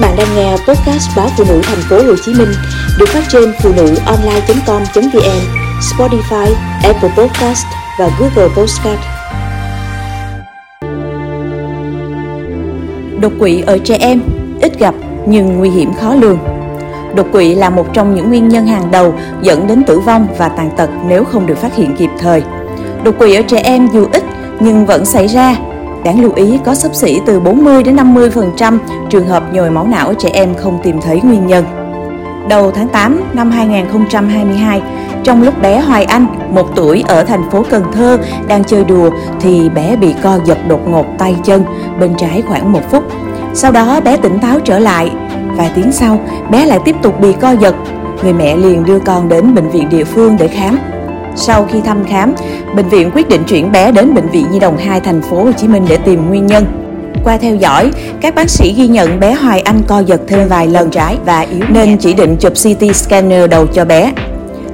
Các bạn đang nghe podcast báo phụ nữ thành phố Hồ Chí Minh được phát trên phụ nữ online.com.vn, Spotify, Apple Podcast và Google Podcast. Đột quỵ ở trẻ em ít gặp nhưng nguy hiểm khó lường. Đột quỵ là một trong những nguyên nhân hàng đầu dẫn đến tử vong và tàn tật nếu không được phát hiện kịp thời. Đột quỵ ở trẻ em dù ít nhưng vẫn xảy ra Đáng lưu ý có sấp xỉ từ 40 đến 50% trường hợp nhồi máu não ở trẻ em không tìm thấy nguyên nhân. Đầu tháng 8 năm 2022, trong lúc bé Hoài Anh, một tuổi ở thành phố Cần Thơ đang chơi đùa thì bé bị co giật đột ngột tay chân bên trái khoảng một phút. Sau đó bé tỉnh táo trở lại. Vài tiếng sau, bé lại tiếp tục bị co giật. Người mẹ liền đưa con đến bệnh viện địa phương để khám. Sau khi thăm khám, bệnh viện quyết định chuyển bé đến bệnh viện Nhi đồng 2 thành phố Hồ Chí Minh để tìm nguyên nhân. Qua theo dõi, các bác sĩ ghi nhận bé Hoài Anh co giật thêm vài lần trái và yếu nên chỉ định chụp CT scanner đầu cho bé.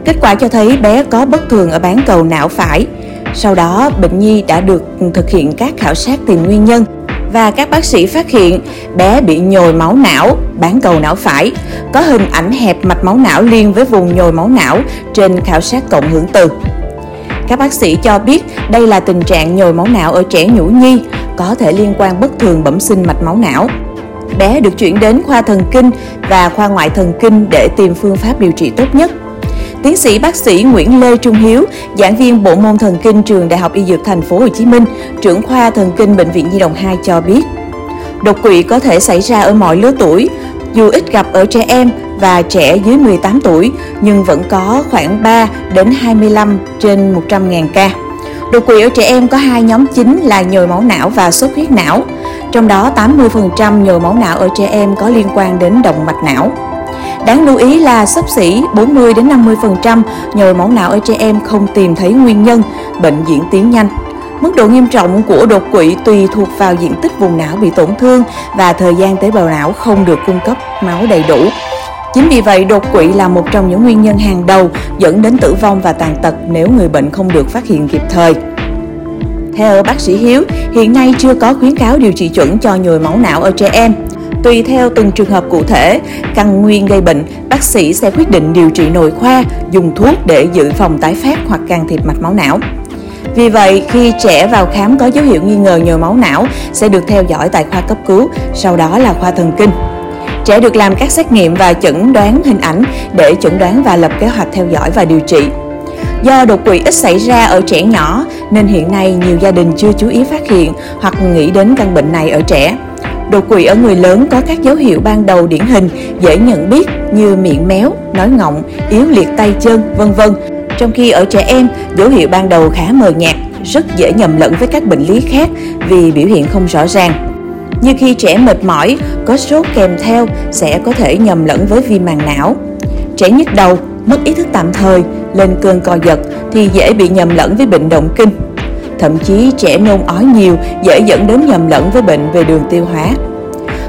Kết quả cho thấy bé có bất thường ở bán cầu não phải. Sau đó, bệnh nhi đã được thực hiện các khảo sát tìm nguyên nhân và các bác sĩ phát hiện bé bị nhồi máu não, bán cầu não phải, có hình ảnh hẹp mạch máu não liên với vùng nhồi máu não trên khảo sát cộng hưởng từ. Các bác sĩ cho biết đây là tình trạng nhồi máu não ở trẻ nhũ nhi, có thể liên quan bất thường bẩm sinh mạch máu não. Bé được chuyển đến khoa thần kinh và khoa ngoại thần kinh để tìm phương pháp điều trị tốt nhất. Tiến sĩ bác sĩ Nguyễn Lê Trung Hiếu, giảng viên bộ môn thần kinh trường Đại học Y Dược Thành phố Hồ Chí Minh, trưởng khoa thần kinh bệnh viện Nhi đồng 2 cho biết, đột quỵ có thể xảy ra ở mọi lứa tuổi, dù ít gặp ở trẻ em và trẻ dưới 18 tuổi nhưng vẫn có khoảng 3 đến 25 trên 100.000 ca. Đột quỵ ở trẻ em có hai nhóm chính là nhồi máu não và xuất huyết não. Trong đó 80% nhồi máu não ở trẻ em có liên quan đến động mạch não. Đáng lưu ý là sấp xỉ 40 đến 50% nhồi máu não ở trẻ em không tìm thấy nguyên nhân, bệnh diễn tiến nhanh. Mức độ nghiêm trọng của đột quỵ tùy thuộc vào diện tích vùng não bị tổn thương và thời gian tế bào não không được cung cấp máu đầy đủ. Chính vì vậy, đột quỵ là một trong những nguyên nhân hàng đầu dẫn đến tử vong và tàn tật nếu người bệnh không được phát hiện kịp thời. Theo bác sĩ Hiếu, hiện nay chưa có khuyến cáo điều trị chuẩn cho nhồi máu não ở trẻ em. Tùy theo từng trường hợp cụ thể, căn nguyên gây bệnh, bác sĩ sẽ quyết định điều trị nội khoa, dùng thuốc để dự phòng tái phát hoặc can thiệp mạch máu não. Vì vậy, khi trẻ vào khám có dấu hiệu nghi ngờ nhồi máu não sẽ được theo dõi tại khoa cấp cứu, sau đó là khoa thần kinh. Trẻ được làm các xét nghiệm và chẩn đoán hình ảnh để chẩn đoán và lập kế hoạch theo dõi và điều trị. Do đột quỵ ít xảy ra ở trẻ nhỏ nên hiện nay nhiều gia đình chưa chú ý phát hiện hoặc nghĩ đến căn bệnh này ở trẻ. Đột quỵ ở người lớn có các dấu hiệu ban đầu điển hình dễ nhận biết như miệng méo, nói ngọng, yếu liệt tay chân, vân vân. Trong khi ở trẻ em, dấu hiệu ban đầu khá mờ nhạt, rất dễ nhầm lẫn với các bệnh lý khác vì biểu hiện không rõ ràng. Như khi trẻ mệt mỏi, có sốt kèm theo sẽ có thể nhầm lẫn với viêm màng não. Trẻ nhức đầu, mất ý thức tạm thời, lên cơn co giật thì dễ bị nhầm lẫn với bệnh động kinh. Thậm chí trẻ nôn ói nhiều dễ dẫn đến nhầm lẫn với bệnh về đường tiêu hóa.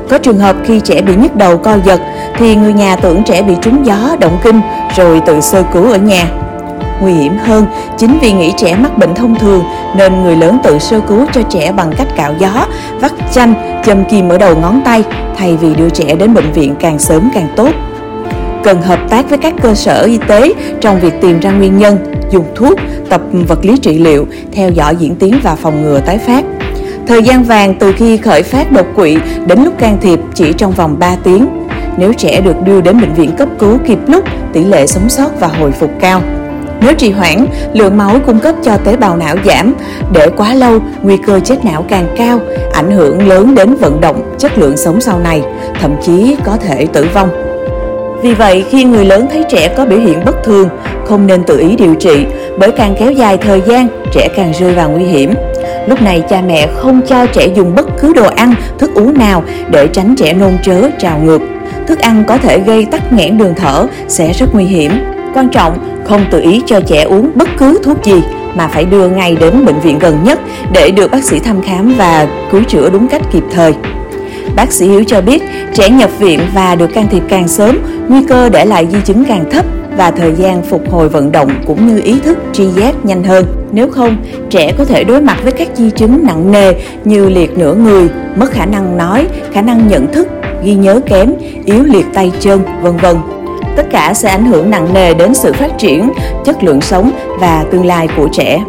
Có trường hợp khi trẻ bị nhức đầu co giật thì người nhà tưởng trẻ bị trúng gió, động kinh rồi tự sơ cứu ở nhà. Nguy hiểm hơn, chính vì nghĩ trẻ mắc bệnh thông thường nên người lớn tự sơ cứu cho trẻ bằng cách cạo gió, vắt chanh, châm kim ở đầu ngón tay thay vì đưa trẻ đến bệnh viện càng sớm càng tốt. Cần hợp tác với các cơ sở y tế trong việc tìm ra nguyên nhân, dùng thuốc, tập vật lý trị liệu, theo dõi diễn tiến và phòng ngừa tái phát. Thời gian vàng từ khi khởi phát đột quỵ đến lúc can thiệp chỉ trong vòng 3 tiếng. Nếu trẻ được đưa đến bệnh viện cấp cứu kịp lúc, tỷ lệ sống sót và hồi phục cao. Nếu trì hoãn, lượng máu cung cấp cho tế bào não giảm, để quá lâu, nguy cơ chết não càng cao, ảnh hưởng lớn đến vận động, chất lượng sống sau này, thậm chí có thể tử vong. Vì vậy, khi người lớn thấy trẻ có biểu hiện bất thường, không nên tự ý điều trị, bởi càng kéo dài thời gian, trẻ càng rơi vào nguy hiểm. Lúc này cha mẹ không cho trẻ dùng bất cứ đồ ăn, thức uống nào để tránh trẻ nôn chớ, trào ngược. Thức ăn có thể gây tắc nghẽn đường thở sẽ rất nguy hiểm. Quan trọng, không tự ý cho trẻ uống bất cứ thuốc gì mà phải đưa ngay đến bệnh viện gần nhất để được bác sĩ thăm khám và cứu chữa đúng cách kịp thời. Bác sĩ Hiếu cho biết, trẻ nhập viện và được can thiệp càng sớm, nguy cơ để lại di chứng càng thấp và thời gian phục hồi vận động cũng như ý thức tri giác nhanh hơn. Nếu không, trẻ có thể đối mặt với các di chứng nặng nề như liệt nửa người, mất khả năng nói, khả năng nhận thức, ghi nhớ kém, yếu liệt tay chân, vân vân. Tất cả sẽ ảnh hưởng nặng nề đến sự phát triển, chất lượng sống và tương lai của trẻ.